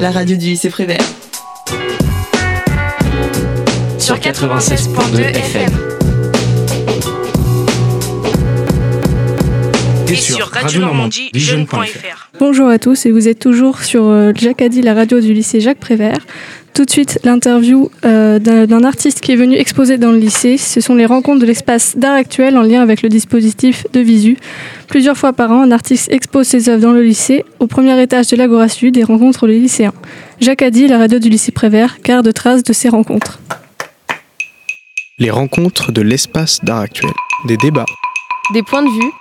la radio du lycée Prévert. Sur 96.2 FM. Et sur Radio Normandie, jeune.fr. Bonjour à tous et vous êtes toujours sur euh, Jacadi, la radio du lycée Jacques Prévert. Tout de suite, l'interview euh, d'un artiste qui est venu exposer dans le lycée. Ce sont les rencontres de l'espace d'art actuel en lien avec le dispositif de Visu. Plusieurs fois par an, un artiste expose ses œuvres dans le lycée, au premier étage de l'Agora Sud et rencontre les lycéens. Jacadi, la radio du lycée Prévert, garde trace de ces rencontres. Les rencontres de l'espace d'art actuel. Des débats, Des points de vue,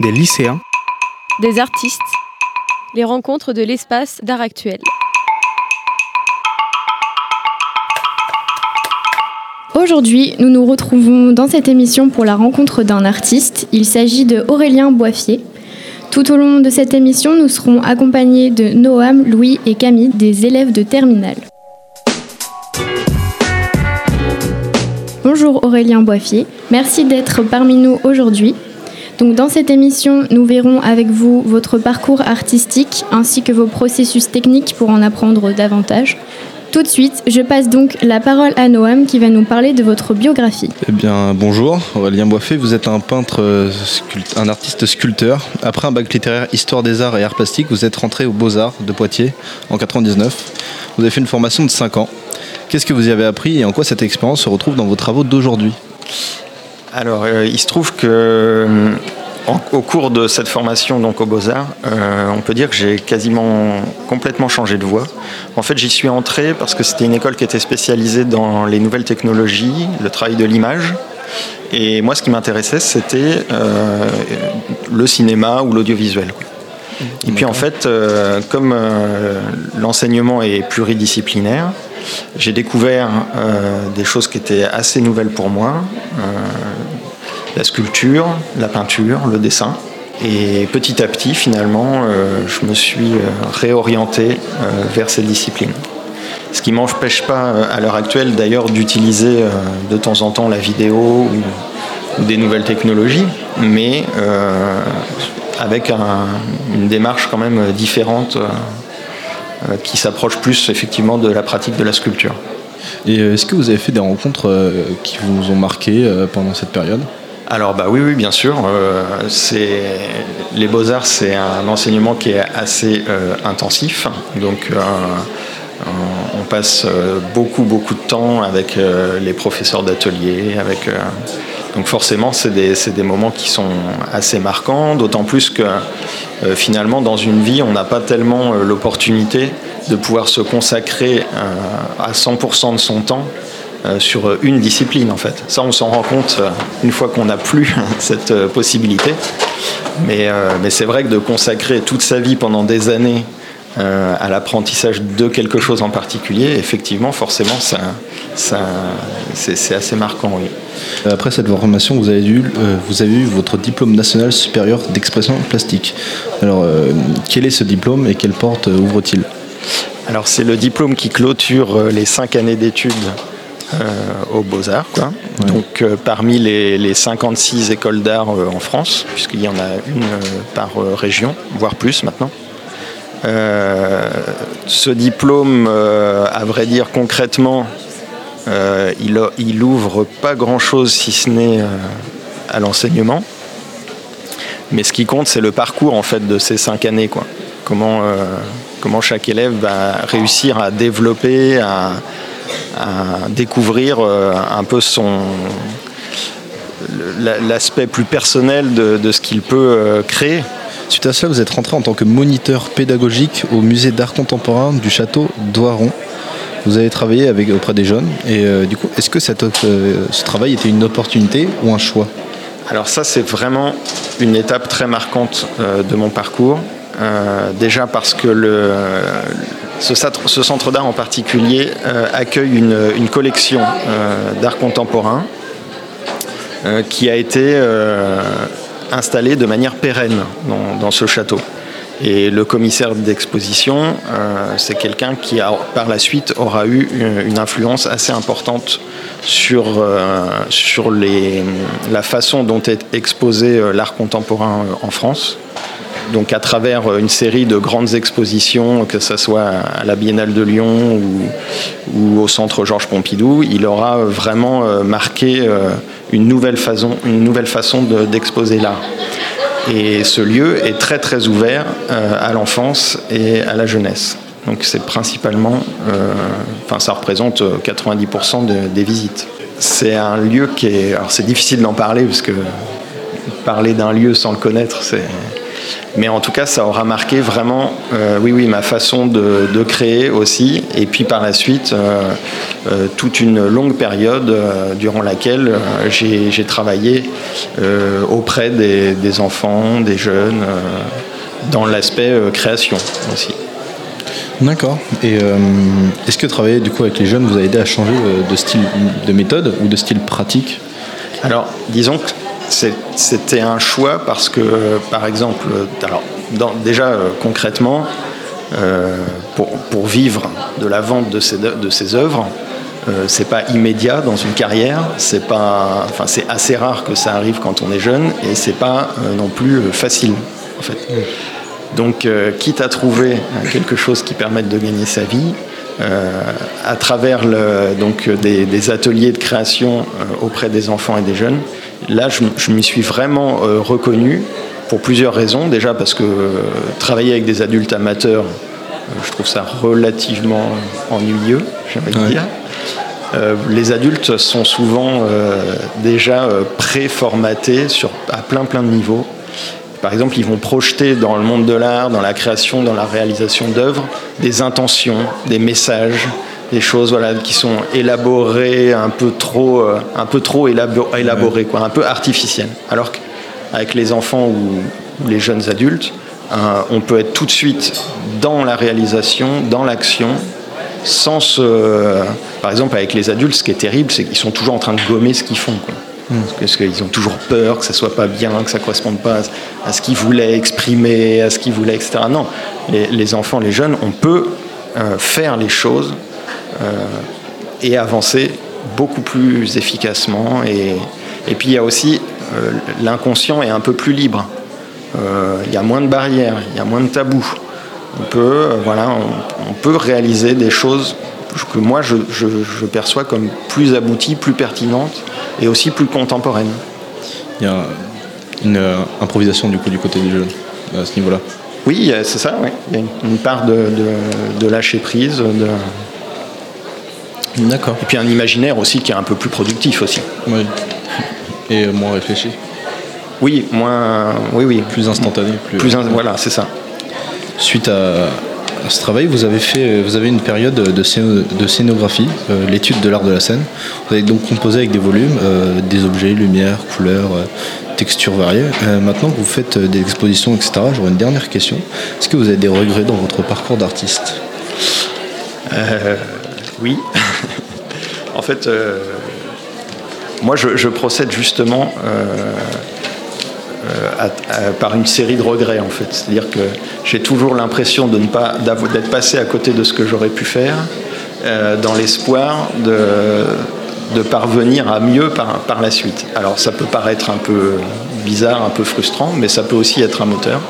des lycéens, des artistes, les rencontres de l'espace d'art actuel. Aujourd'hui, nous nous retrouvons dans cette émission pour la rencontre d'un artiste. Il s'agit de Aurélien Boiffier. Tout au long de cette émission, nous serons accompagnés de Noam, Louis et Camille, des élèves de terminale. Bonjour Aurélien Boiffier, merci d'être parmi nous aujourd'hui. Donc dans cette émission, nous verrons avec vous votre parcours artistique ainsi que vos processus techniques pour en apprendre davantage. Tout de suite, je passe donc la parole à Noam qui va nous parler de votre biographie. Eh bien, bonjour, Aurélien Boiffet, vous êtes un peintre, euh, un artiste sculpteur. Après un bac littéraire Histoire des Arts et Arts Plastiques, vous êtes rentré aux Beaux-Arts de Poitiers en 99. Vous avez fait une formation de 5 ans. Qu'est-ce que vous y avez appris et en quoi cette expérience se retrouve dans vos travaux d'aujourd'hui? Alors, euh, il se trouve que euh, en- au cours de cette formation donc aux Beaux-Arts, euh, on peut dire que j'ai quasiment complètement changé de voie. En fait, j'y suis entré parce que c'était une école qui était spécialisée dans les nouvelles technologies, le travail de l'image. Et moi, ce qui m'intéressait, c'était euh, le cinéma ou l'audiovisuel. Et puis en fait, euh, comme l'enseignement est pluridisciplinaire, j'ai découvert des choses qui étaient assez nouvelles pour moi. La sculpture, la peinture, le dessin. Et petit à petit, finalement, euh, je me suis euh, réorienté euh, vers ces disciplines. Ce qui ne m'empêche pas, à l'heure actuelle, d'ailleurs, d'utiliser de temps en temps la vidéo ou, des nouvelles technologies, mais avec un- une démarche quand même différente qui s'approche plus effectivement de la pratique de la sculpture. Et est-ce que vous avez fait des rencontres qui vous ont marqué pendant cette période? Alors bah oui, oui, bien sûr. Euh, les beaux arts, c'est un enseignement qui est assez euh, intensif. Donc euh, on- passe beaucoup, beaucoup de temps avec les professeurs d'atelier, avec. donc forcément, c'est des, des moments qui sont assez marquants, d'autant plus que finalement, dans une vie, on n'a pas tellement l'opportunité de pouvoir se consacrer à 100% de son temps sur euh, une discipline en fait. Ça, on s'en rend compte euh, une fois qu'on n'a plus cette euh, possibilité. Mais, euh, mais c'est vrai que de consacrer toute sa vie pendant des années euh, à l'apprentissage de quelque chose en particulier, effectivement, forcément, ça, ça, c'est, assez marquant, oui. Après cette formation, vous avez, eu, euh, vous avez eu votre diplôme national supérieur d'expression plastique. Alors, euh, quel est ce diplôme et quelle porte euh, ouvre-t-il? Alors c'est le diplôme qui clôture euh, les cinq années d'études euh, aux Beaux-Arts. Donc euh, parmi les, les 56 écoles d'art euh, en France, puisqu'il y en a une euh, par euh, région, voire plus maintenant. Euh, ce diplôme, euh, à vrai dire concrètement, euh, il, a- il ouvre pas grand-chose si ce n'est euh, à l'enseignement. Mais ce qui compte, c'est le parcours en fait de ces cinq années, quoi. Comment, euh, comment chaque élève va réussir à développer, à, à découvrir euh, un peu son la- l'aspect plus personnel de, de ce qu'il peut euh, créer. Suite à cela, vous êtes rentré en tant que moniteur pédagogique au musée d'art contemporain du château d'Oiron. Vous avez travaillé avec, auprès des jeunes. Et euh, du coup, est-ce que cette, euh, ce travail était une opportunité ou un choix? Alors ça, c'est vraiment une étape très marquante euh, de mon parcours. Déjà parce que le, ce, centre- ce centre d'art en particulier euh, accueille une, collection euh, d'art contemporain euh, qui a été installée de manière pérenne dans, ce château. Et le commissaire d'exposition, c'est quelqu'un qui par la suite aura eu une, influence assez importante sur, sur la façon dont est exposé l'art contemporain en France. Donc à travers une série de grandes expositions, que ce soit à la Biennale de Lyon ou, au Centre Georges Pompidou, il aura vraiment marqué une nouvelle façon, une nouvelle façon d'exposer l'art. Et ce lieu est très très ouvert à l'enfance et à la jeunesse. Donc c'est principalement, enfin ça représente 90% des visites. C'est un lieu qui est, alors c'est difficile d'en parler parce que parler d'un lieu sans le connaître, c'est. Mais en tout cas, ça aura marqué vraiment, euh, oui, oui, ma façon de, créer aussi. Et puis par la suite, euh, euh, toute une longue période durant laquelle j'ai travaillé auprès des, des, enfants, des jeunes, dans l'aspect création aussi. D'accord. Et est-ce que travailler du coup avec les jeunes vous a aidé à changer de style de méthode ou de style pratique? Alors, disons que c'était un choix parce que, par exemple, alors, déjà euh, concrètement, euh, pour, vivre de la vente de ces, de ces œuvres, euh, c'est pas immédiat dans une carrière, c'est pas, enfin c'est assez rare que ça arrive quand on est jeune et c'est pas non plus facile en fait. Donc, quitte à trouver quelque chose qui permette de gagner sa vie, à travers le, donc, des, des, ateliers de création auprès des enfants et des jeunes, Là, je, m'y suis vraiment euh, reconnu pour plusieurs raisons. Déjà parce que euh, travailler avec des adultes amateurs, euh, je trouve ça relativement ennuyeux, j'aimerais dire. les adultes sont souvent déjà préformatés sur, à plein plein de niveaux. Par exemple, ils vont projeter dans le monde de l'art, dans la création, dans la réalisation d'œuvres, des intentions, des messages, des choses voilà, qui sont élaborées, un peu trop, euh, un peu trop élaborées, quoi, un peu artificielles. Alors qu'avec les enfants ou, les jeunes adultes, euh, on peut être tout de suite dans la réalisation, dans l'action, sans se... Par exemple, avec les adultes, ce qui est terrible, c'est qu'ils sont toujours en train de gommer ce qu'ils font. Quoi. Parce qu'ils ont toujours peur que ça soit pas bien, que ça corresponde pas à ce qu'ils voulaient exprimer, à ce qu'ils voulaient, etc. Non, les, enfants, les jeunes, on peut euh, faire les choses euh, et avancer beaucoup plus efficacement. Et, et puis il y a aussi euh, l'inconscient est un peu plus libre. Euh, il y a moins de barrières, il y a moins de tabous. On peut, voilà, on, peut réaliser des choses que moi je, je, perçois comme plus abouties, plus pertinentes et aussi plus contemporaines. Il y a une improvisation du coup du côté des jeunes à ce niveau-là. Oui, c'est ça. Oui. Il y a une, part de, de, de lâcher prise, de, D'accord. Et puis un imaginaire aussi qui est un peu plus productif aussi. Oui. Et moins réfléchi. Oui, moins. Oui, oui. Plus instantané. Plus, plus Voilà, c'est ça. Suite à, ce travail, vous avez fait, vous avez une période de, scénographie, euh, l'étude de l'art de la scène. Vous avez donc composé avec des volumes, euh, des objets, lumière, couleurs, euh, textures variées. maintenant que vous faites des expositions, etc., j'aurais une dernière question. Est-ce que vous avez des regrets dans votre parcours d'artiste? Oui. en fait, euh, moi, je, procède justement euh, euh, par une série de regrets, en fait. C'est-à-dire que j'ai toujours l'impression de ne pas d'être passé à côté de ce que j'aurais pu faire, dans l'espoir de, parvenir à mieux par, par la suite. Alors, ça peut paraître un peu bizarre, un peu frustrant, mais ça peut aussi être un moteur.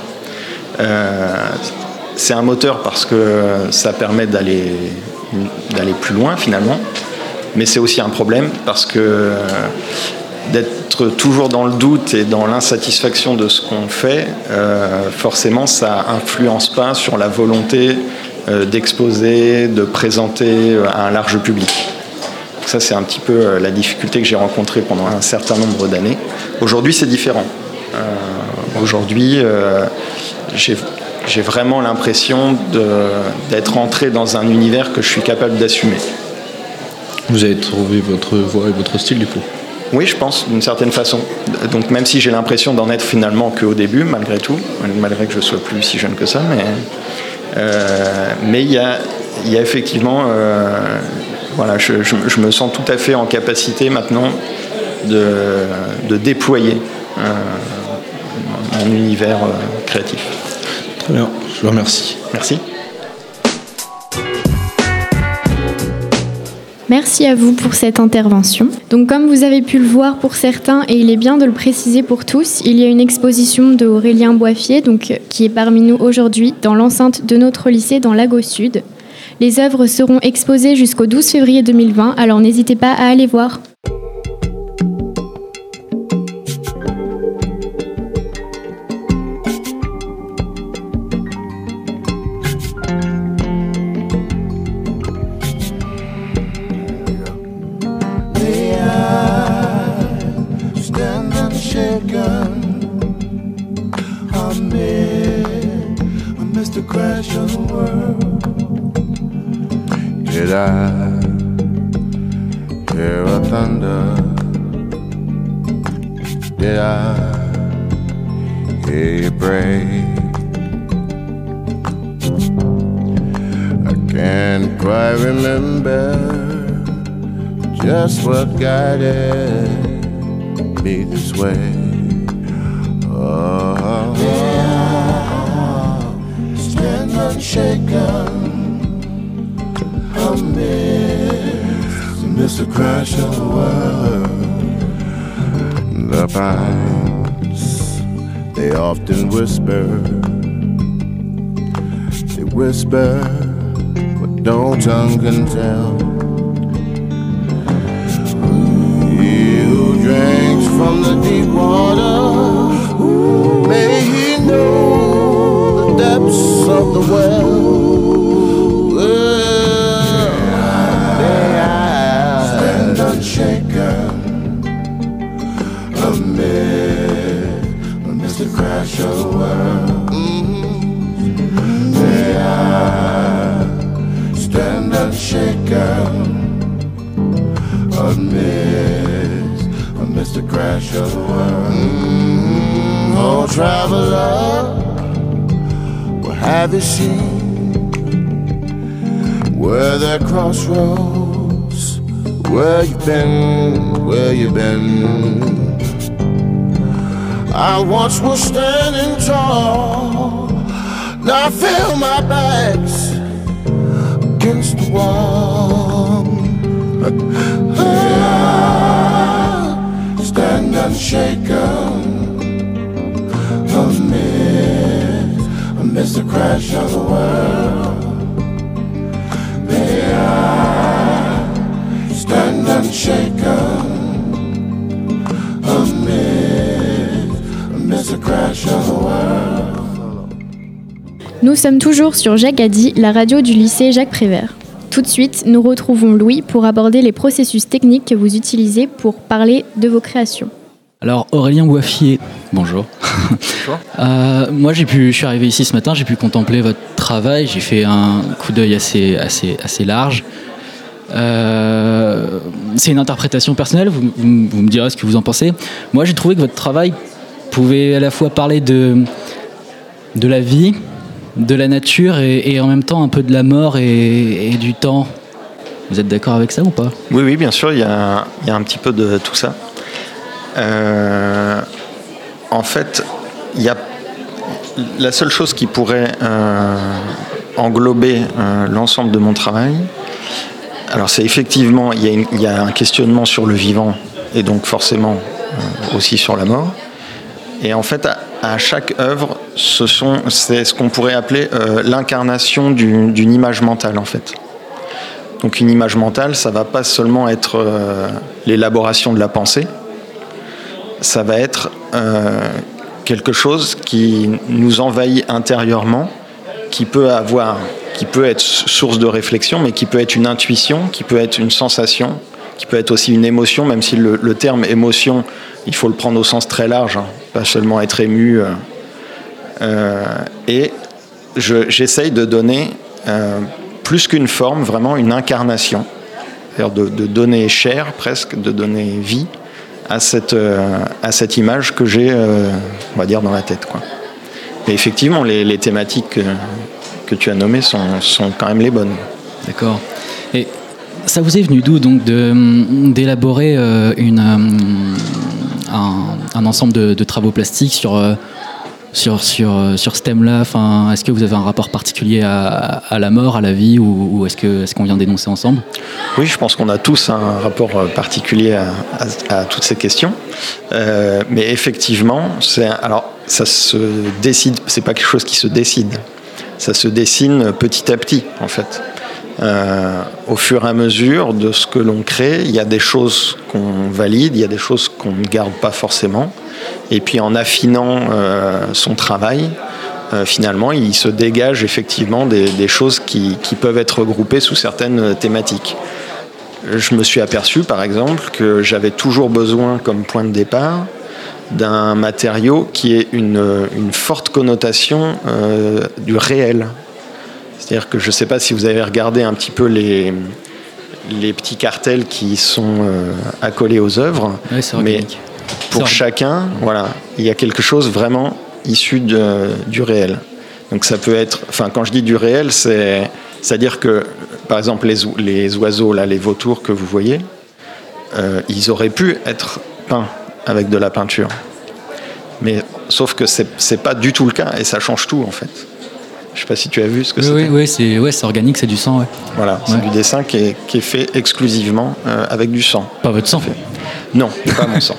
c'est un moteur parce que ça permet d'aller d'aller plus loin finalement. Mais c'est aussi un problème parce que euh, d'être toujours dans le doute et dans l'insatisfaction de ce qu'on fait, euh, forcément ça influence pas sur la volonté euh, d'exposer, de présenter à un large public. Ça c'est un petit peu la difficulté que j'ai rencontrée pendant un certain nombre d'années. Aujourd'hui c'est différent. Aujourd'hui j'ai vraiment l'impression d'être entré dans un univers que je suis capable d'assumer. Vous avez trouvé votre voix et votre style du coup? Oui, je pense, d'une certaine façon. Donc même si j'ai l'impression d'en être finalement qu'au début, malgré tout, malgré que je sois plus si jeune que ça, mais euh, mais il y a, y a effectivement, euh, voilà, je, je, me sens tout à fait en capacité maintenant de, de déployer euh, mon univers créatif. Très bien, je vous remercie. Merci. Merci à vous pour cette intervention. Donc comme vous avez pu le voir pour certains, et il est bien de le préciser pour tous, il y a une exposition de Aurélien Boiffier, donc, qui est parmi nous aujourd'hui dans l'enceinte de notre lycée dans Lago Sud. Les œuvres seront exposées jusqu'au 12 février 2020, alors n'hésitez pas à aller voir. this way. Oh. They are stand unshaken amidst Mr. Crash of the world. The pines, they often whisper, they whisper, but no tongue can tell. From the deep water, may he know the depths of the well. Crash of the world. Mm, oh, traveler, what have you seen? Where there crossroads? Where you been? Where you been? I once was standing tall. Now I feel my back's against the wall. Nous sommes toujours sur Jacques Addy, la radio du lycée Jacques Prévert. Tout de suite, nous retrouvons Louis pour aborder les processus techniques que vous utilisez pour parler de vos créations. Alors Aurélien Boiffier, bonjour. Bonjour. Euh, moi j'ai pu, je suis arrivé ici ce matin, j'ai pu contempler votre travail, j'ai fait un coup d'œil assez, assez, assez large. Euh, c'est une interprétation personnelle, vous, vous, me direz ce que vous en pensez. Moi j'ai trouvé que votre travail pouvait à la fois parler de, de la vie, de la nature et, en même temps un peu de la mort et, du temps. Vous êtes d'accord avec ça ou pas? Oui, oui, bien sûr, il y, a, un petit peu de tout ça. Euh, en fait, il y a la seule chose qui pourrait euh, englober euh, l'ensemble de mon travail. Alors, c'est effectivement, il y, a un questionnement sur le vivant et donc forcément aussi sur la mort. Et en fait, à chaque œuvre, ce sont, c'est ce qu'on pourrait appeler euh, l'incarnation d'une image mentale en fait. Donc une image mentale, ça va pas seulement être euh, l'élaboration de la pensée, ça va être euh, quelque chose qui nous envahit intérieurement, qui peut avoir, qui peut être source de réflexion, mais qui peut être une intuition, qui peut être une sensation, qui peut être aussi une émotion, même si le, terme émotion, il faut le prendre au sens très large, hein, pas seulement être ému. Et j'essaye de donner euh, plus qu'une forme, vraiment une incarnation, c'est-à-dire de, donner chair presque, de donner vie à cette, à cette image que j'ai, on va dire, dans la tête. Et effectivement, les, thématiques que, tu as nommées sont, sont quand même les bonnes. D'accord. Et ça vous est venu d'où donc d'élaborer euh, une, euh, un, ensemble de, travaux plastiques sur, euh, sur, sur, sur ce thème-là enfin, Est-ce que vous avez un rapport particulier à, la mort, à la vie, ou, est-ce qu'on est vient d'énoncer ensemble? Oui, je pense qu'on a tous un rapport particulier à, toutes ces questions. mais effectivement, alors ça se décide, c'est pas quelque chose qui se décide, ça se dessine petit à petit en fait. Euh, au fur et à mesure de ce que l'on crée, il y a des choses qu'on valide, il y a des choses qu'on ne garde pas forcément. Et puis en affinant euh, son travail, euh, finalement, il se dégage effectivement des, choses qui, qui, peuvent être regroupées sous certaines thématiques. Je me suis aperçu, par exemple, que j'avais toujours besoin, comme point de départ, d'un matériau qui ait une, une forte connotation du réel, c'est-à-dire que je ne sais pas si vous avez regardé un petit peu les, les petits cartels qui sont euh, accolés aux œuvres, mais pour chacun, voilà, il y a quelque chose vraiment issu du réel. Donc ça peut être, enfin quand je dis du réel, c'est à dire que par exemple les, les, oiseaux là, les vautours que vous voyez, euh, ils auraient pu être peints avec de la peinture, mais sauf que c'est pas du tout le cas et ça change tout en fait. Je sais pas si tu as vu ce que c'est. Oui, oui, c'est ouais, organique, c'est du sang. Ouais. Voilà, c'est du dessin qui est, qui est fait exclusivement euh, avec du sang. Pas votre sang Non, pas mon sang.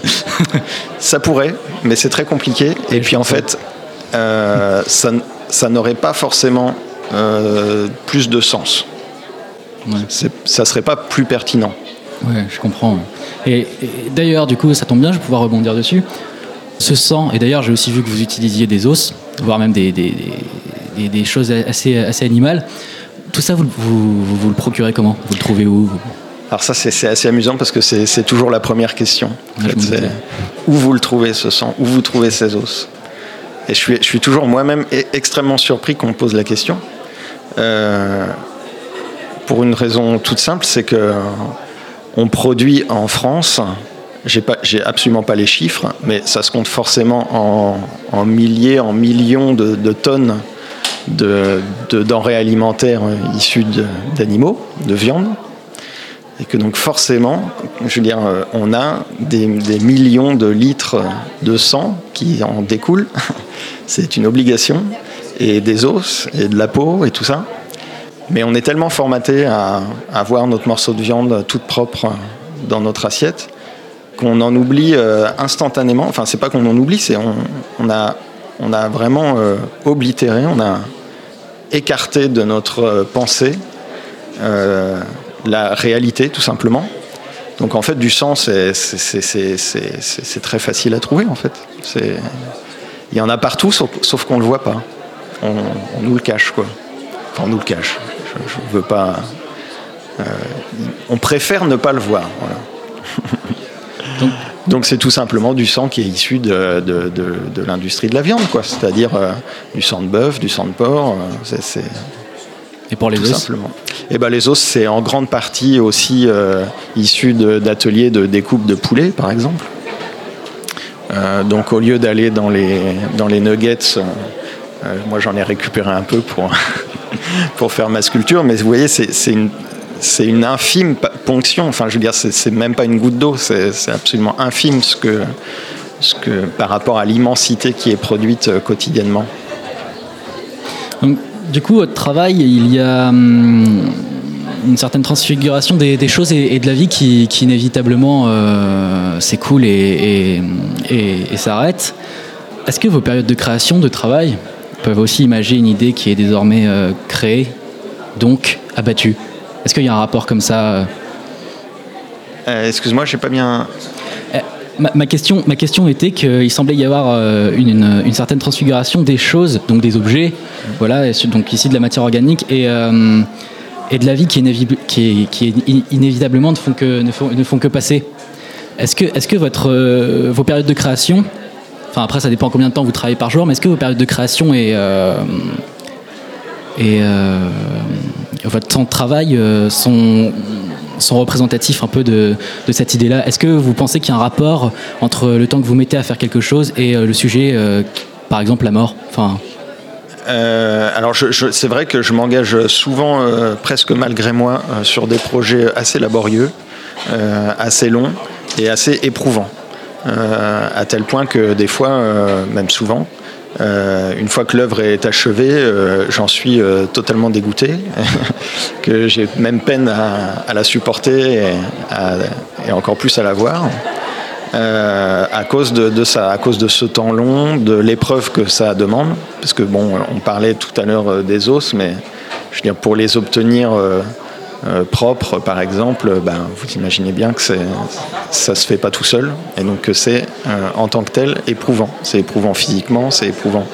Ça pourrait, mais c'est très compliqué. Et puis en fait, euh, ça, ça n'aurait pas forcément euh, plus de sens. Ouais. Ça serait pas plus pertinent. Ouais, je comprends. Et, d'ailleurs, du coup, ça tombe bien, je vais pouvoir rebondir dessus. Ce sang, et d'ailleurs, j'ai aussi vu que vous utilisiez des os, voire même des, des, choses assez, assez animales. Tout ça, vous, vous, le procurez comment? Vous le trouvez où alors ça, c'est assez amusant parce que c'est toujours la première question. où vous le trouvez, ce sang? Où vous trouvez ces os? Et je suis, je suis toujours moi-même e-, extrêmement surpris qu'on me pose la question. Euh, pour une raison toute simple, c'est que on produit en France, j'ai absolument pas les chiffres, mais ça se compte forcément en, milliers, en millions de tonnes de, denrées alimentaires issues d'animaux, de, viande. Et que donc forcément, je veux dire, euh, on a des, millions de litres de sang qui en découlent. C'est une obligation. Et des os, et de la peau, et tout ça. Mais on est tellement formaté à, avoir notre morceau de viande toute propre dans notre assiette qu'on en oublie euh, instantanément. Enfin, c'est pas qu'on en oublie, c'est on, a, on a vraiment euh, oblitéré, on a écarter de notre euh, pensée euh, la réalité, tout simplement. Donc en fait, du sens, c'est très facile à trouver, en fait. Il y en a partout, sauf, qu'on ne le voit pas. On, nous le cache, quoi. Enfin, on nous le cache. Je veux pas... On préfère ne pas le voir. Donc, donc c'est tout simplement du sang qui est issu de, de, l'industrie de la viande, quoi. C'est-à-dire euh, du sang de bœuf, du sang de porc. Euh, c'est, Et pour les os simplement. Et eh ben les os, c'est en grande partie aussi euh, issu d'ateliers de, découpe de poulet, par exemple. donc au lieu d'aller dans les, dans les nuggets, moi j'en ai récupéré un peu pour, pour faire ma sculpture, mais vous voyez, c'est une, c'est une infime ponction. Enfin, je veux dire, c'est même pas une goutte d'eau. C'est absolument infime que, que, par rapport à l'immensité qui est produite euh, quotidiennement. du coup, votre travail, il y a hum, une certaine transfiguration des, choses et, de la vie qui, inévitablement euh, s'écoule et, et, s'arrête. Est-ce que vos périodes de création, de travail, peuvent aussi imaginer une idée qui est désormais euh, créée, donc abattue? Est-ce qu'il y a un rapport comme ça euh euh, Excuse-moi, je n'ai pas bien. Euh, ma, question, ma question était qu'il semblait y avoir une, certaine transfiguration des choses, donc des objets, voilà, donc ici de la matière organique et, et de la vie qui, qui, qui inévitablement ne font que, ne font, ne font que passer. Est-ce que, est que votre, vos périodes de création, enfin après ça dépend combien de temps vous travaillez par jour, mais est-ce que vos périodes de création et, et votre temps de travail euh, sont, sont représentatifs un peu de, de cette idée-là. Est-ce que vous pensez qu'il y a un rapport entre le temps que vous mettez à faire quelque chose et euh, le sujet, euh, par exemple la mort? Enfin, alors c'est vrai que je m'engage souvent, presque malgré moi, sur des projets assez laborieux, assez longs et assez éprouvants. à tel point que des fois, même souvent, une fois que l'œuvre est achevée, j'en suis totalement dégoûté, que j'ai même peine à, la supporter et, encore plus à la voir. à cause de, ça, à cause de ce temps long, de l'épreuve que ça demande. Parce que bon, on parlait tout à l'heure des os, mais je veux dire, pour les obtenir euh, propre, par exemple, ben, vous imaginez bien que ça ne se fait pas tout seul, et donc que c'est euh, en tant que tel éprouvant. C'est éprouvant physiquement, c'est éprouvant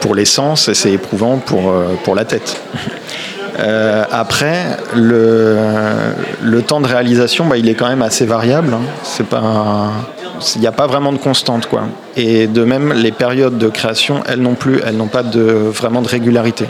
pour les sens, et c'est éprouvant pour, euh, pour la tête. après, le, le, temps de réalisation, bah, il est quand même assez variable. Hein. C'est pas il n'y a pas vraiment de constante. Quoi. Et de même, les périodes de création, elles non plus, elles n'ont pas de, vraiment de régularité.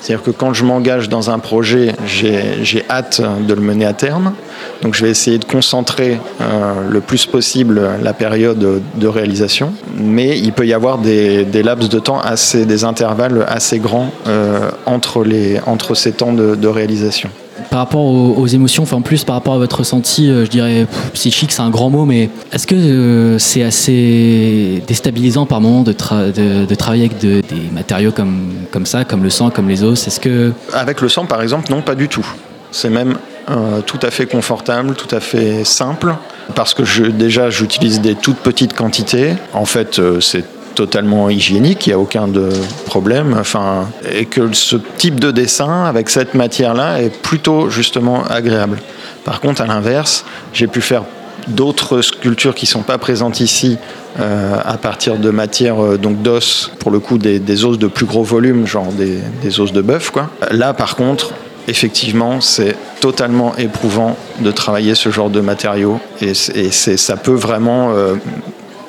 C'est-à-dire que quand je m'engage dans un projet, j'ai hâte de le mener à terme. Donc je vais essayer de concentrer euh, le plus possible la période de réalisation. Mais il peut y avoir des, laps de temps, assez, des intervalles assez grands euh, entre, les, entre ces temps de réalisation par rapport aux, émotions, enfin plus par rapport à votre ressenti, euh, je dirais psychique, c'est un grand mot, mais est-ce que euh, c'est assez déstabilisant par moment de, de, travailler avec des matériaux comme, comme ça, comme le sang, comme les os? Que avec le sang, par exemple, non, pas du tout. C'est même euh, tout à fait confortable, tout à fait simple, parce que déjà j'utilise des toutes petites quantités. En fait, c'est totalement hygiénique, il n'y a aucun de problème. Enfin, et que ce type de dessin avec cette matière-là est plutôt justement agréable. Par contre, à l'inverse, j'ai pu faire d'autres sculptures qui ne sont pas présentes ici euh, à partir de matières euh, donc d'os, pour le coup des, os de plus gros volume, genre des, os de bœuf. Là, par contre, effectivement, c'est totalement éprouvant de travailler ce genre de matériaux et, et ça peut vraiment euh,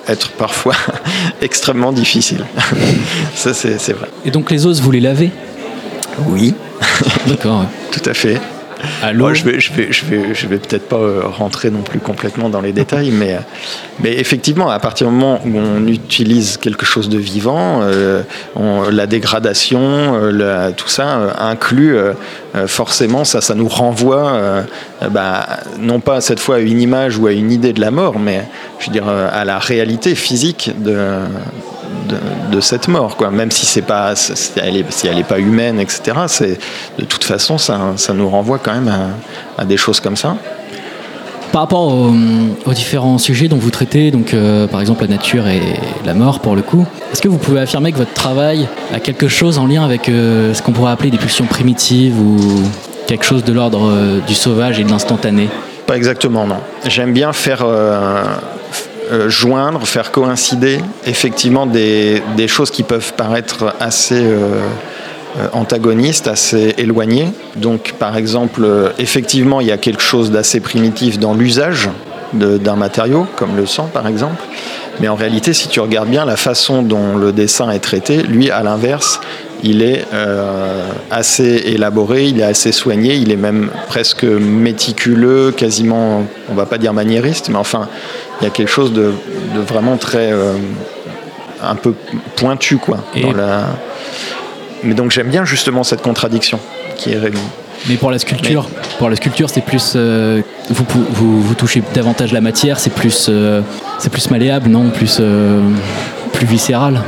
être parfois extrêmement difficile. Ça, c'est vrai. Et donc les os, vous les lavez? Oui. D'accord. Tout à fait. Je vais, vais, peut-être pas euh, rentrer non plus complètement dans les détails, mais, euh, mais effectivement, à partir du moment où on utilise quelque chose de vivant, euh, la dégradation, tout ça inclut forcément ça, ça nous renvoie, bah, non pas cette fois à une image ou à une idée de la mort, mais je veux dire à la réalité physique de, de, cette mort, quoi. Même si c'est pas, si elle est, pas humaine, etc. C'est de toute façon, ça, ça, nous renvoie quand même à, des choses comme ça. Par rapport aux, différents sujets dont vous traitez, donc euh, par exemple la nature et la mort pour le coup, est-ce que vous pouvez affirmer que votre travail a quelque chose en lien avec euh, ce qu'on pourrait appeler des pulsions primitives ou quelque chose de l'ordre euh, du sauvage et de l'instantané? Pas exactement, non. J'aime bien faire euh, joindre, faire coïncider effectivement des, choses qui peuvent paraître assez euh, euh, antagonistes, assez éloignées. Donc par exemple, effectivement, il y a quelque chose d'assez primitif dans l'usage d'un matériau, comme le sang par exemple. Mais en réalité, si tu regardes bien la façon dont le dessin est traité, lui, à l'inverse, il est assez élaboré, il est assez soigné, il est même presque méticuleux, quasiment, on va pas dire maniériste, mais enfin, il y a quelque chose de, vraiment très euh, un peu pointu quoi. Mais donc j'aime bien justement cette contradiction qui est réunie. Mais pour la sculpture, pour la sculpture, c'est plus euh, vous, vous, vous, touchez davantage la matière, c'est plus euh, c'est plus malléable, non, plus plus viscéral?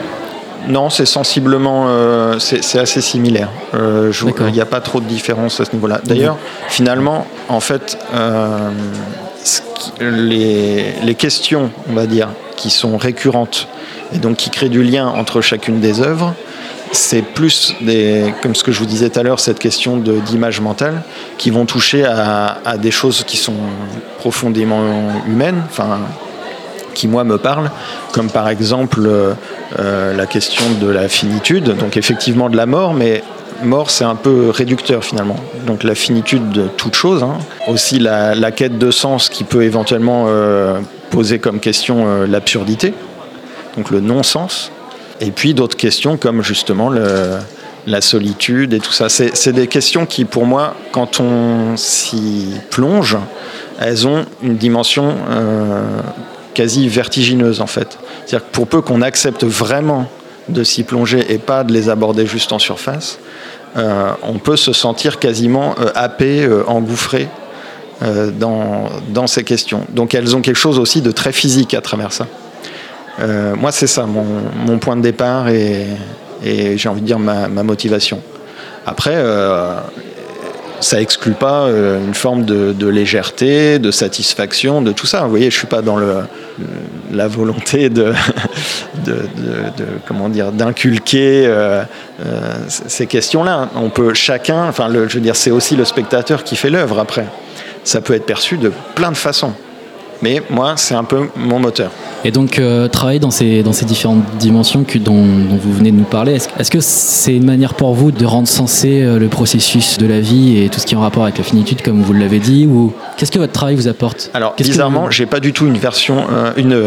Non, c'est sensiblement, c'est assez similaire. Il n'y a pas trop de différence à ce niveau-là. D'ailleurs, finalement, en fait, les, questions, on va dire, qui sont récurrentes et donc qui créent du lien entre chacune des œuvres, c'est plus des, comme ce que je vous disais tout à l'heure, cette question d'image mentale, qui vont toucher à, des choses qui sont profondément humaines, enfin, qui moi me parlent, comme par exemple euh, la question de la finitude, donc effectivement de la mort, mais mort, c'est un peu réducteur finalement. Donc la finitude de toute chose, hein. aussi la, quête de sens qui peut éventuellement euh, poser comme question euh, l'absurdité, donc le non-sens, et puis d'autres questions comme justement la solitude et tout ça. C'est des questions qui, pour moi, quand on s'y plonge, elles ont une dimension euh, quasi vertigineuse en fait. C'est-à-dire que pour peu qu'on accepte vraiment de s'y plonger et pas de les aborder juste en surface, euh, on peut se sentir quasiment euh, happé, euh, engouffré dans, ces questions. Donc elles ont quelque chose aussi de très physique à travers ça. moi, c'est ça, mon, point de départ et, j'ai envie de dire ma, motivation. Après, ça exclut pas euh, une forme de, légèreté, de satisfaction, de tout ça. Vous voyez, je suis pas dans la volonté de, comment dire d'inculquer euh, euh, ces questions-là. On peut chacun, enfin, je veux dire, c'est aussi le spectateur qui fait l'œuvre après. Ça peut être perçu de plein de façons. Mais moi, c'est un peu mon moteur. Et donc, euh, travailler dans ces, dans ces différentes dimensions que, dont, vous venez de nous parler, est-ce, que c'est une manière pour vous de rendre sensé euh, le processus de la vie et tout ce qui est en rapport avec la finitude, comme vous l'avez dit Ou qu'est-ce que votre travail vous apporte? Alors, bizarrement, j'ai pas du tout une version, euh, une,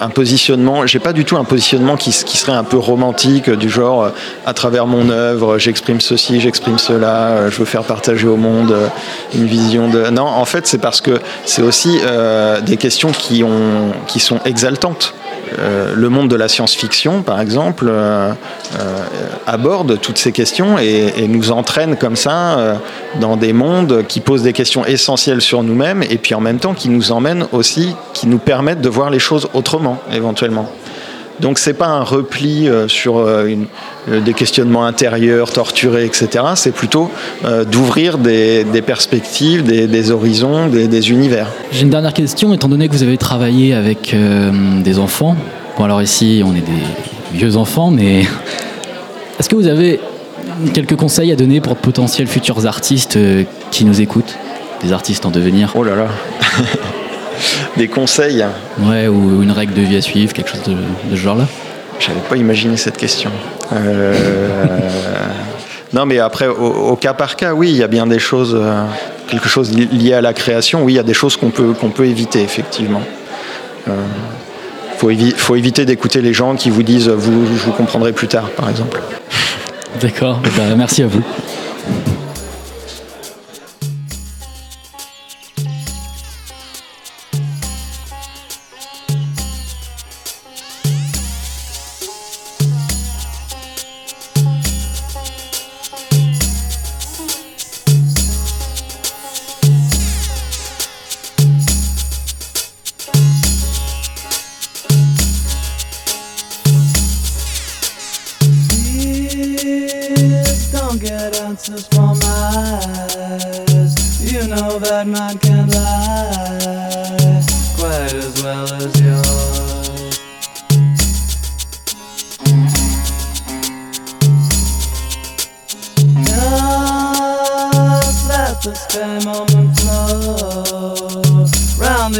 un positionnement, j'ai pas du tout un positionnement qui, qui serait un peu romantique, du genre, à travers mon œuvre, j'exprime ceci, j'exprime cela, je veux faire partager au monde une vision de. Non, en fait, c'est parce que c'est aussi des questions qui, ont, qui sont exaltantes. Euh, le monde de la science-fiction, par exemple, euh, euh, aborde toutes ces questions et, nous entraîne comme ça dans des mondes qui posent des questions essentielles sur nous-mêmes et puis en même temps qui nous emmènent aussi, qui nous permettent de voir les choses autrement, éventuellement. Donc c'est pas un repli euh, sur euh, euh, des questionnements intérieurs, torturés, etc. C'est plutôt d'ouvrir des, perspectives, des, horizons, des, univers. J'ai une dernière question, étant donné que vous avez travaillé avec des enfants. Bon alors ici on est des vieux enfants, mais est-ce que vous avez quelques conseils à donner pour de potentiels futurs artistes qui nous écoutent? Des artistes en devenir? Oh là là des conseils Ouais, ou une règle de vie à suivre, quelque chose de, ce genre-là J'avais pas imaginé cette question. Euh, non, mais après, au, cas par cas, oui, il y a bien des choses, euh, quelque chose lié à la création. Oui, il y a des choses qu'on peut, qu'on peut éviter, effectivement. Il euh, faut, éviter d'écouter les gens qui vous disent vous, je vous comprendrai plus tard, par exemple. D'accord, bah, merci à vous.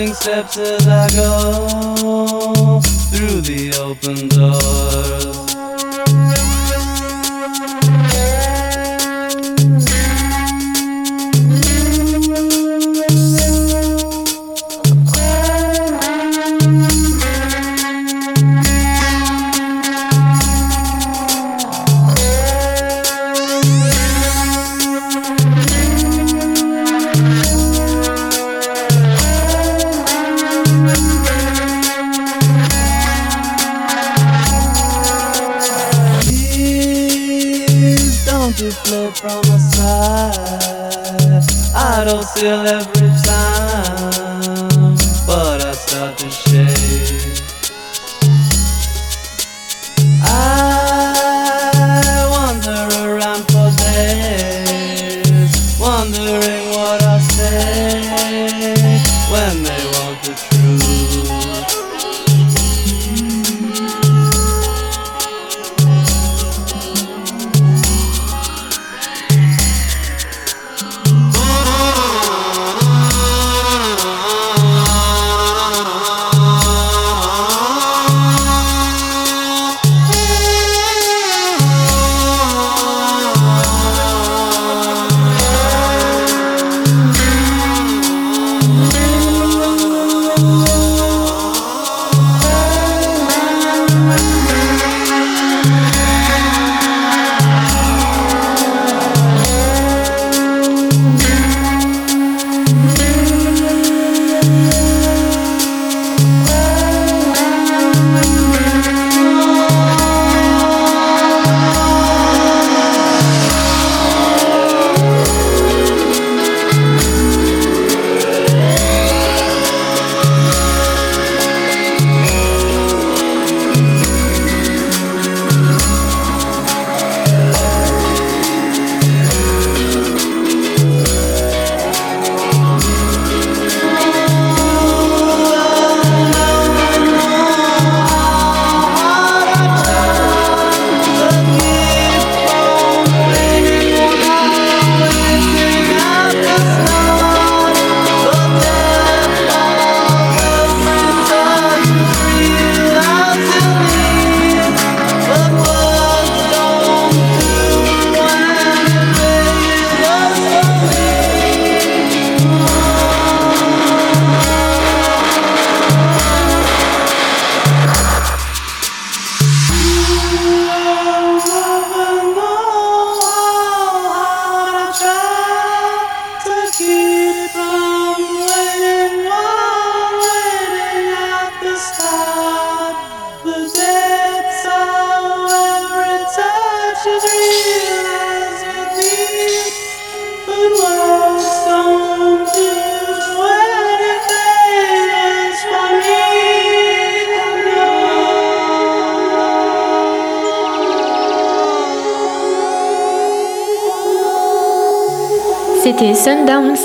counting steps as I go through the open door.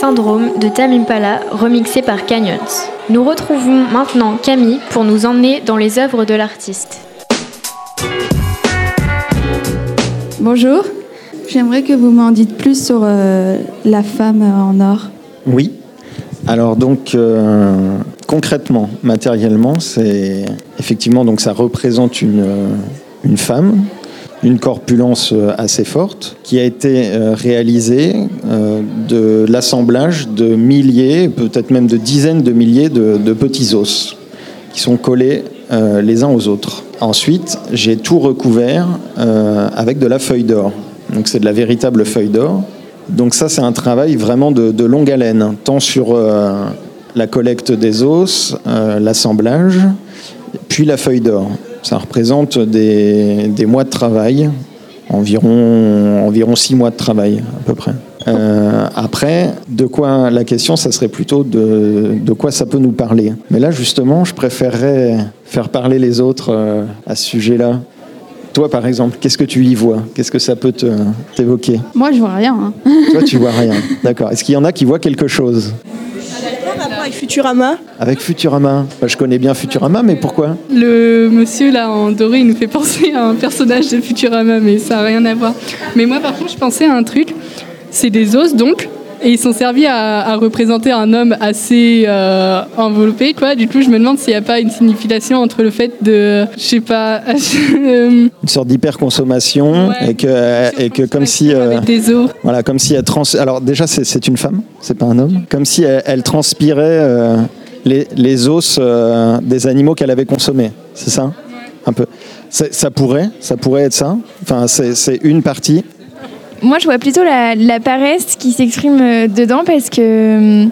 Syndrome de Tamimpala, remixé par Canyons. Nous retrouvons maintenant Camille pour nous emmener dans les œuvres de l'artiste. Bonjour, j'aimerais que vous m'en dites plus sur euh, la femme en or. Oui. Alors donc euh, concrètement, matériellement, c'est effectivement donc ça représente une, euh, une femme une corpulence euh, assez forte, qui a été euh, réalisée euh, de l'assemblage de milliers, peut-être même de dizaines de milliers de, petits os qui sont collés les uns aux autres. Ensuite, j'ai tout recouvert avec de la feuille d'or. Donc c'est de la véritable feuille d'or. Donc ça, c'est un travail vraiment de, longue haleine, tant sur la collecte des os, l'assemblage, puis la feuille d'or. Ça représente des, mois de travail, environ, environ six mois de travail à peu près. Euh, après, de quoi la question, ça serait plutôt de, de, quoi ça peut nous parler. Mais là, justement, je préférerais faire parler les autres euh, à ce sujet-là. Toi, par exemple, qu'est-ce que tu y vois? Qu'est-ce que ça peut t'évoquer? Moi, je vois rien. Hein. Toi, tu vois rien. D'accord. Est-ce qu'il y en a qui voient quelque chose? Avec Futurama. Avec Futurama. Bah, Je connais bien Futurama, mais pourquoi? Le monsieur là en doré, il nous fait penser à un personnage de Futurama, mais ça n'a rien à voir. Mais moi par contre, je pensais à un truc, c'est des os donc, et ils sont servis à, représenter un homme assez euh, enveloppé, quoi. Du coup, je me demande s'il n'y a pas une signification entre le fait de, je sais pas, une sorte d'hyperconsommation et que et que comme si euh, des os. voilà, comme si elle trans. Alors déjà, c'est une femme, c'est pas un homme. Comme si elle, transpirait euh, les, les, os des animaux qu'elle avait consommés. C'est ça, un peu. Ça pourrait, ça pourrait être ça? Enfin, c'est une partie. Moi, je vois plutôt la, paresse qui s'exprime euh, dedans parce que euh,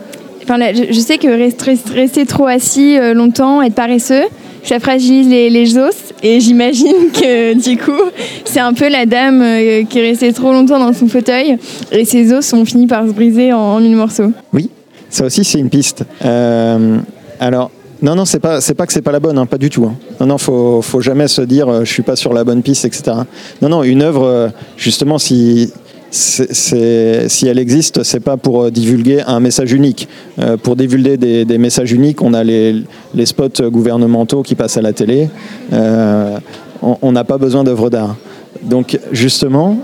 enfin, je, sais que rester, trop assis euh, longtemps, être paresseux, ça fragilise les, os. Et j'imagine que du coup, c'est un peu la dame qui est restée trop longtemps dans son fauteuil et ses os sont finis par se briser en, mille morceaux. Oui, ça aussi, c'est une piste. alors, non, non, c'est pas, c'est pas que c'est pas la bonne, hein, pas du tout. Hein. Non, non, faut, faut jamais se dire, euh, je suis pas sur la bonne piste, etc. Non, non, une œuvre, euh, justement, si c'est, si elle existe, c'est pas pour euh, divulguer un message unique. pour divulguer des, messages uniques, on a les, les, spots gouvernementaux qui passent à la télé. on n'a pas besoin d'œuvres d'art. Donc, justement,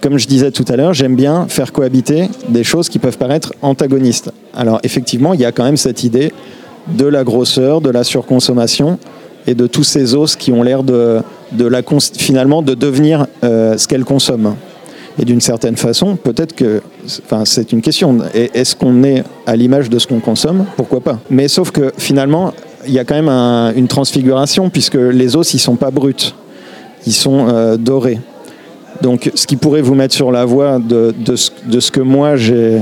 comme je disais tout à l'heure, j'aime bien faire cohabiter des choses qui peuvent paraître antagonistes. Alors, effectivement, il y a quand même cette idée de la grosseur, de la surconsommation et de tous ces os qui ont l'air de, la, finalement de devenir euh, ce qu'elles consomment. Et d'une certaine façon, peut-être que, enfin, c'est une question. Est-ce qu'on est à l'image de ce qu'on consomme? Pourquoi pas? Mais sauf que finalement, il y a quand même une transfiguration puisque les os, ils sont pas bruts, ils sont euh, dorés. Donc, ce qui pourrait vous mettre sur la voie de, de ce que moi j'ai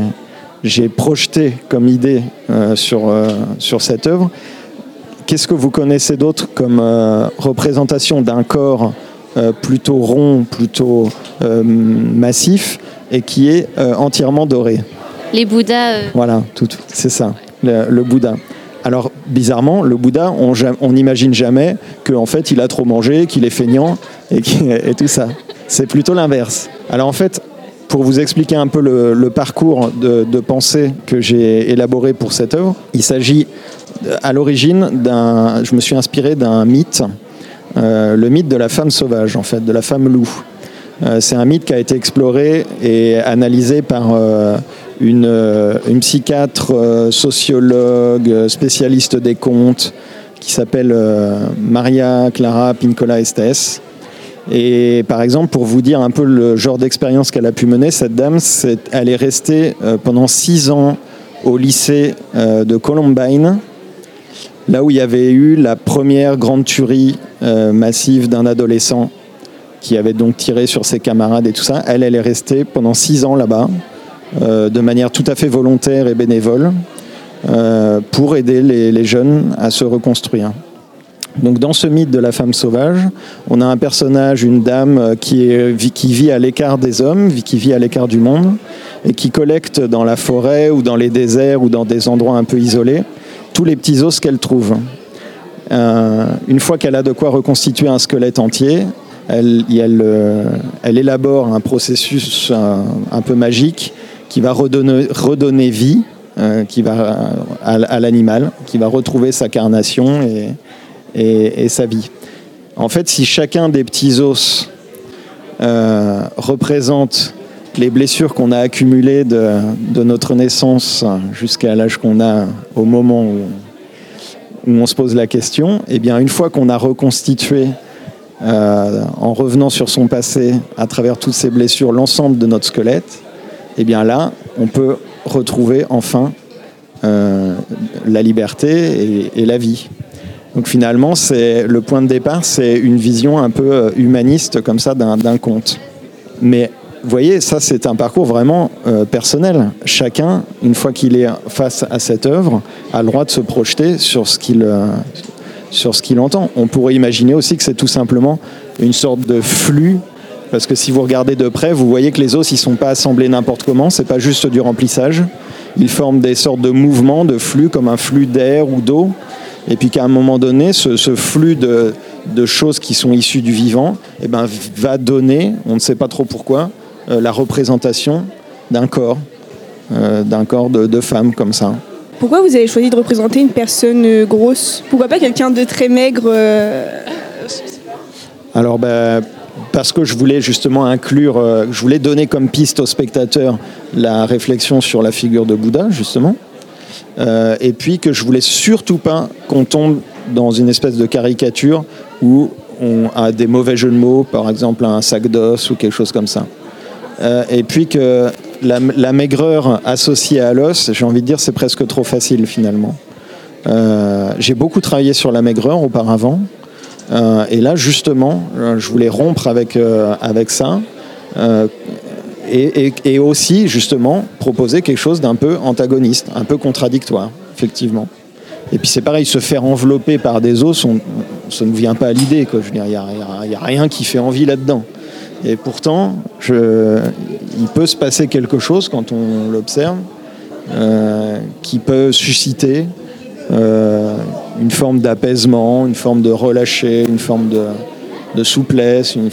j'ai projeté comme idée euh, sur, euh, sur cette œuvre. Qu'est-ce que vous connaissez d'autre comme euh, représentation d'un corps plutôt rond, plutôt massif et qui est entièrement doré? Les Bouddhas. Voilà, tout, c'est ça, le, Bouddha. Alors bizarrement, le Bouddha, on n'imagine jamais qu'en fait il a trop mangé, qu'il est feignant et, et tout ça. C'est plutôt l'inverse. Alors en fait, pour vous expliquer un peu le, parcours de, pensée que j'ai élaboré pour cette œuvre, il s'agit à l'origine d'un. Je me suis inspiré d'un mythe, euh, le mythe de la femme sauvage, en fait, de la femme loup. Euh, c'est un mythe qui a été exploré et analysé par euh, une, une, psychiatre, sociologue, spécialiste des contes, qui s'appelle Maria Clara Pincola Estes et par exemple, pour vous dire un peu le genre d'expérience qu'elle a pu mener, cette dame, elle est restée euh, pendant six ans au lycée euh, de Columbine, là où il y avait eu la première grande tuerie euh, massive d'un adolescent qui avait donc tiré sur ses camarades et tout ça. Elle, elle est restée pendant six ans là-bas, de manière tout à fait volontaire et bénévole, pour aider les jeunes à se reconstruire. Donc dans ce mythe de la femme sauvage, on a un personnage, une dame qui, est, qui vit à l'écart des hommes, qui vit à l'écart du monde, et qui collecte dans la forêt ou dans les déserts ou dans des endroits un peu isolés tous les petits os qu'elle trouve. Euh, une fois qu'elle a de quoi reconstituer un squelette entier, elle, euh, élabore un processus un, peu magique qui va redonner, redonner vie euh, qui va, à, à l'animal, qui va retrouver sa carnation et, et, sa vie. En fait, si chacun des petits os euh, représente les blessures qu'on a accumulées de, notre naissance jusqu'à l'âge qu'on a au moment où, on se pose la question, eh bien une fois qu'on a reconstitué euh, en revenant sur son passé à travers toutes ces blessures l'ensemble de notre squelette, et eh bien là, on peut retrouver enfin euh, la liberté et, la vie. Donc finalement, c'est le point de départ, c'est une vision un peu euh, humaniste comme ça d'un conte. Mais vous voyez, ça c'est un parcours vraiment euh, personnel. Chacun, une fois qu'il est face à cette œuvre, a le droit de se projeter sur ce qu'il euh, sur ce qu'il entend. On pourrait imaginer aussi que c'est tout simplement une sorte de flux parce que si vous regardez de près, vous voyez que les os, ils sont pas assemblés n'importe comment, c'est pas juste du remplissage. Ils forment des sortes de mouvements, de flux, comme un flux d'air ou d'eau. Et puis qu'à un moment donné, ce, ce flux de, de, choses qui sont issues du vivant eh ben, va donner, on ne sait pas trop pourquoi, euh, la représentation d'un corps, euh, d'un corps de, de femme comme ça. Pourquoi vous avez choisi de représenter une personne grosse? Pourquoi pas quelqu'un de très maigre euh... Alors, ben, parce que je voulais justement inclure, euh, je voulais donner comme piste aux spectateurs la réflexion sur la figure de Bouddha, justement. Euh, et puis que je voulais surtout pas qu'on tombe dans une espèce de caricature où on a des mauvais jeux de mots, par exemple un sac d'os ou quelque chose comme ça. Euh, et puis que la, maigreur associée à l'os, j'ai envie de dire, c'est presque trop facile finalement. Euh, j'ai beaucoup travaillé sur la maigreur auparavant. Et là, justement, je voulais rompre avec, avec ça. Et, aussi, justement, proposer quelque chose d'un peu antagoniste, un peu contradictoire, effectivement. Et puis c'est pareil, se faire envelopper par des os, ça ne vient pas à l'idée. Il n'y a, rien qui fait envie là-dedans. Et pourtant, il peut se passer quelque chose quand on l'observe, euh, qui peut susciter euh, une forme d'apaisement, une forme de relâcher, une forme de, de souplesse. Une,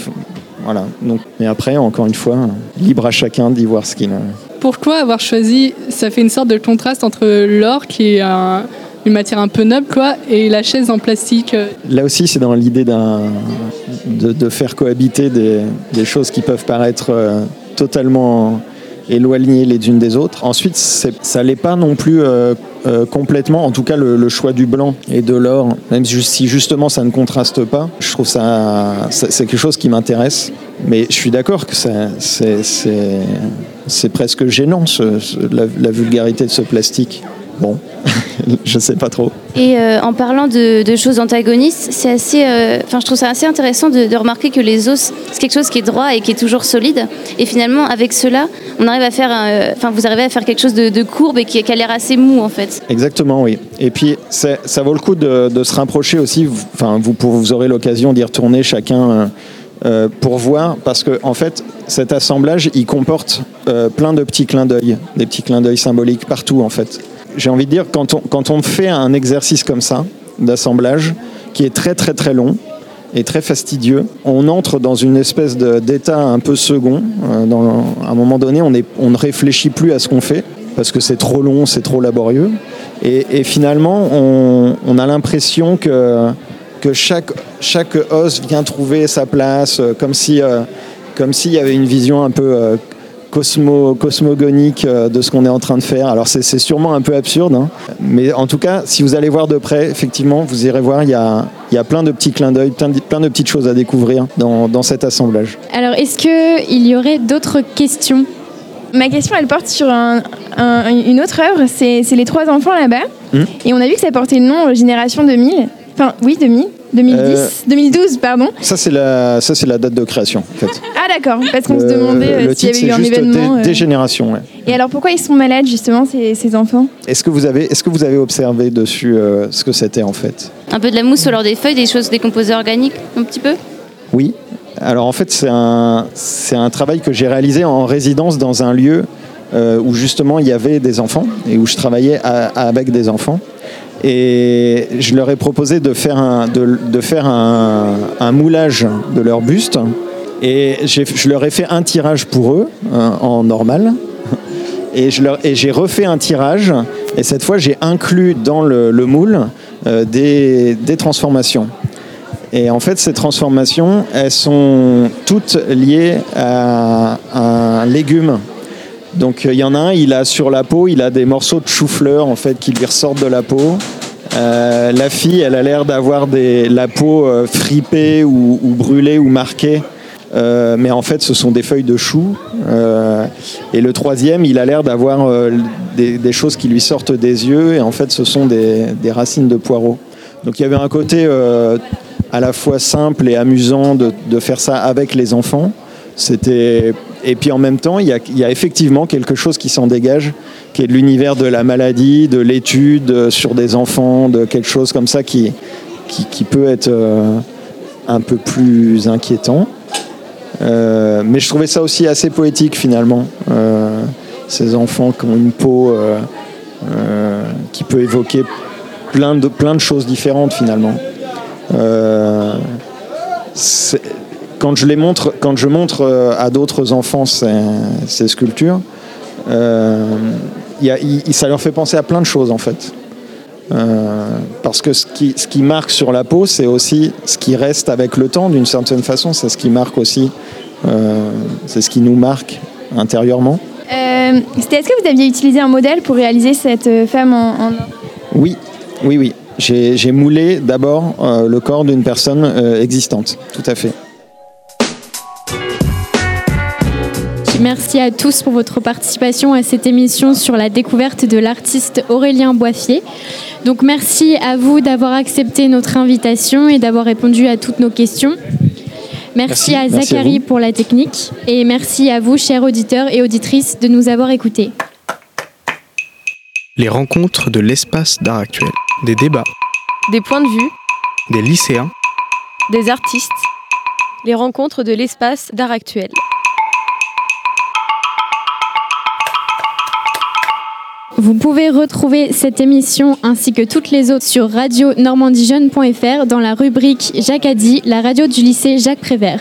voilà. Donc, mais après, encore une fois, libre à chacun d'y voir ce qu'il a. Pourquoi avoir choisi Ça fait une sorte de contraste entre l'or, qui est un, une matière un peu noble, quoi, et la chaise en plastique? Là aussi, c'est dans l'idée de, de, faire cohabiter des, des, choses qui peuvent paraître euh, totalement éloignées les unes des autres. Ensuite, ça l'est pas non plus euh, euh, complètement, en tout cas le, choix du blanc et de l'or, même si justement ça ne contraste pas, je trouve ça, c'est quelque chose qui m'intéresse. Mais je suis d'accord que c'est presque gênant la vulgarité de ce plastique. Bon, je sais pas trop. Et euh, en parlant de, de choses antagonistes, c'est assez, enfin, euh, je trouve ça assez intéressant de, de remarquer que les os, c'est quelque chose qui est droit et qui est toujours solide. Et finalement, avec cela, on arrive à faire, enfin, vous arrivez à faire quelque chose de, de courbe et qui, qui, a l'air assez mou en fait. Exactement, oui. Et puis, ça vaut le coup de, de se rapprocher aussi. Enfin, vous, vous aurez l'occasion d'y retourner chacun. Euh, pour voir, parce que en fait, cet assemblage, il comporte euh, plein de petits clins d'œil, des petits clins d'œil symboliques partout en fait. J'ai envie de dire, quand on, quand on fait un exercice comme ça, d'assemblage, qui est très très très long et très fastidieux, on entre dans une espèce d'état un peu second. Euh, à un moment donné, on, ne réfléchit plus à ce qu'on fait, parce que c'est trop long, c'est trop laborieux. Et, finalement, on, a l'impression que que chaque, os vient trouver sa place, euh, comme si euh, comme s'il y avait une vision un peu cosmo, cosmogonique euh, de ce qu'on est en train de faire. Alors c'est sûrement un peu absurde, hein, mais en tout cas, si vous allez voir de près, effectivement, vous irez voir, il y a, y a plein de petits clins d'œil, plein, plein, de petites choses à découvrir dans, dans cet assemblage. Alors, est-ce qu'il y aurait d'autres questions? Ma question, elle porte sur un, un, une autre œuvre, c'est les trois enfants là-bas. Mmh. Et on a vu que ça portait le nom Génération 2000. Enfin, oui, 2000. 2010 2012, pardon. Ça, c'est la, ça, c'est la date de création, en fait. Ah d'accord, parce qu'on se Le- demandait euh, le s'il y titre, avait eu c'est un juste événement. dé- euh. dégénération, ouais. Et alors pourquoi ils sont malades justement ces, ces enfants? Est-ce que vous avez, est-ce que vous avez observé dessus euh, ce que c'était en fait? Un peu de la mousse sur des feuilles, des choses décomposées organiques, un petit peu? Oui. Alors en fait, c'est un, c'est un travail que j'ai réalisé en résidence dans un lieu euh, où justement il y avait des enfants et où je travaillais à- avec des enfants. Et je leur ai proposé de faire un, de, faire un, moulage de leur buste. Et je leur ai fait un tirage pour eux euh, en normal. Et j'ai refait un tirage. Et cette fois, j'ai inclus dans le, le moule euh, des, des transformations. Et en fait, ces transformations, elles sont toutes liées à un légume. Donc euh, il y en a un, il a sur la peau, il a des morceaux de chou-fleur en fait qui lui ressortent de la peau. Euh, la fille, elle a l'air d'avoir des, la peau euh, fripée ou, brûlée ou marquée. Euh, mais en fait, ce sont des feuilles de chou. Et le troisième, il a l'air d'avoir des, choses qui lui sortent des yeux. Et en fait, ce sont des, racines de poireaux. Donc il y avait un côté à la fois simple et amusant de, faire ça avec les enfants. C'était et puis en même temps, il y a effectivement quelque chose qui s'en dégage, qui est de l'univers de la maladie, de l'étude euh, sur des enfants, de quelque chose comme ça qui, qui, peut être euh, un peu plus inquiétant. Euh, mais je trouvais ça aussi assez poétique finalement. Ces enfants qui ont une peau qui peut évoquer plein de, plein de choses différentes finalement. Quand je les montre, quand je montre à d'autres enfants ces, sculptures, y a- ça leur fait penser à plein de choses en fait. Euh, parce que ce qui, ce qui marque sur la peau, c'est aussi ce qui reste avec le temps d'une certaine façon. C'est ce qui marque aussi, euh, c'est ce qui nous marque intérieurement. Euh, C'était est-ce que vous aviez utilisé un modèle pour réaliser cette femme en, en- Oui, oui, oui. J'ai moulé d'abord le corps d'une personne existante, tout à fait. Merci à tous pour votre participation à cette émission sur la découverte de l'artiste Aurélien Boiffier. Donc merci à vous d'avoir accepté notre invitation et d'avoir répondu à toutes nos questions. Merci, Merci. à Merci à Zachary pour la technique et merci à vous, chers auditeurs et auditrices, de nous avoir écoutés. Les rencontres de l'espace d'art actuel. Des débats, Des points de vue, des lycéens, des artistes. Les rencontres de l'espace d'art actuel. Vous pouvez retrouver cette émission ainsi que toutes les autres sur radio-normandiejeune.fr dans la rubrique Jacques a dit, la radio du lycée Jacques Prévert.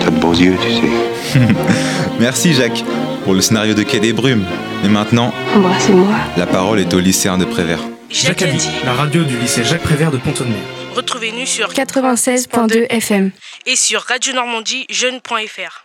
T'as de beaux yeux, tu sais. Merci Jacques pour le scénario de Quai des Brumes. Et maintenant, Embrassez-moi. la parole est au lycéen de Prévert. Jacques a dit. la radio du lycée Jacques Prévert de Pont-de-Mer. Retrouvez-nous sur 96.2 FM. et sur radionormandiejeune.fr.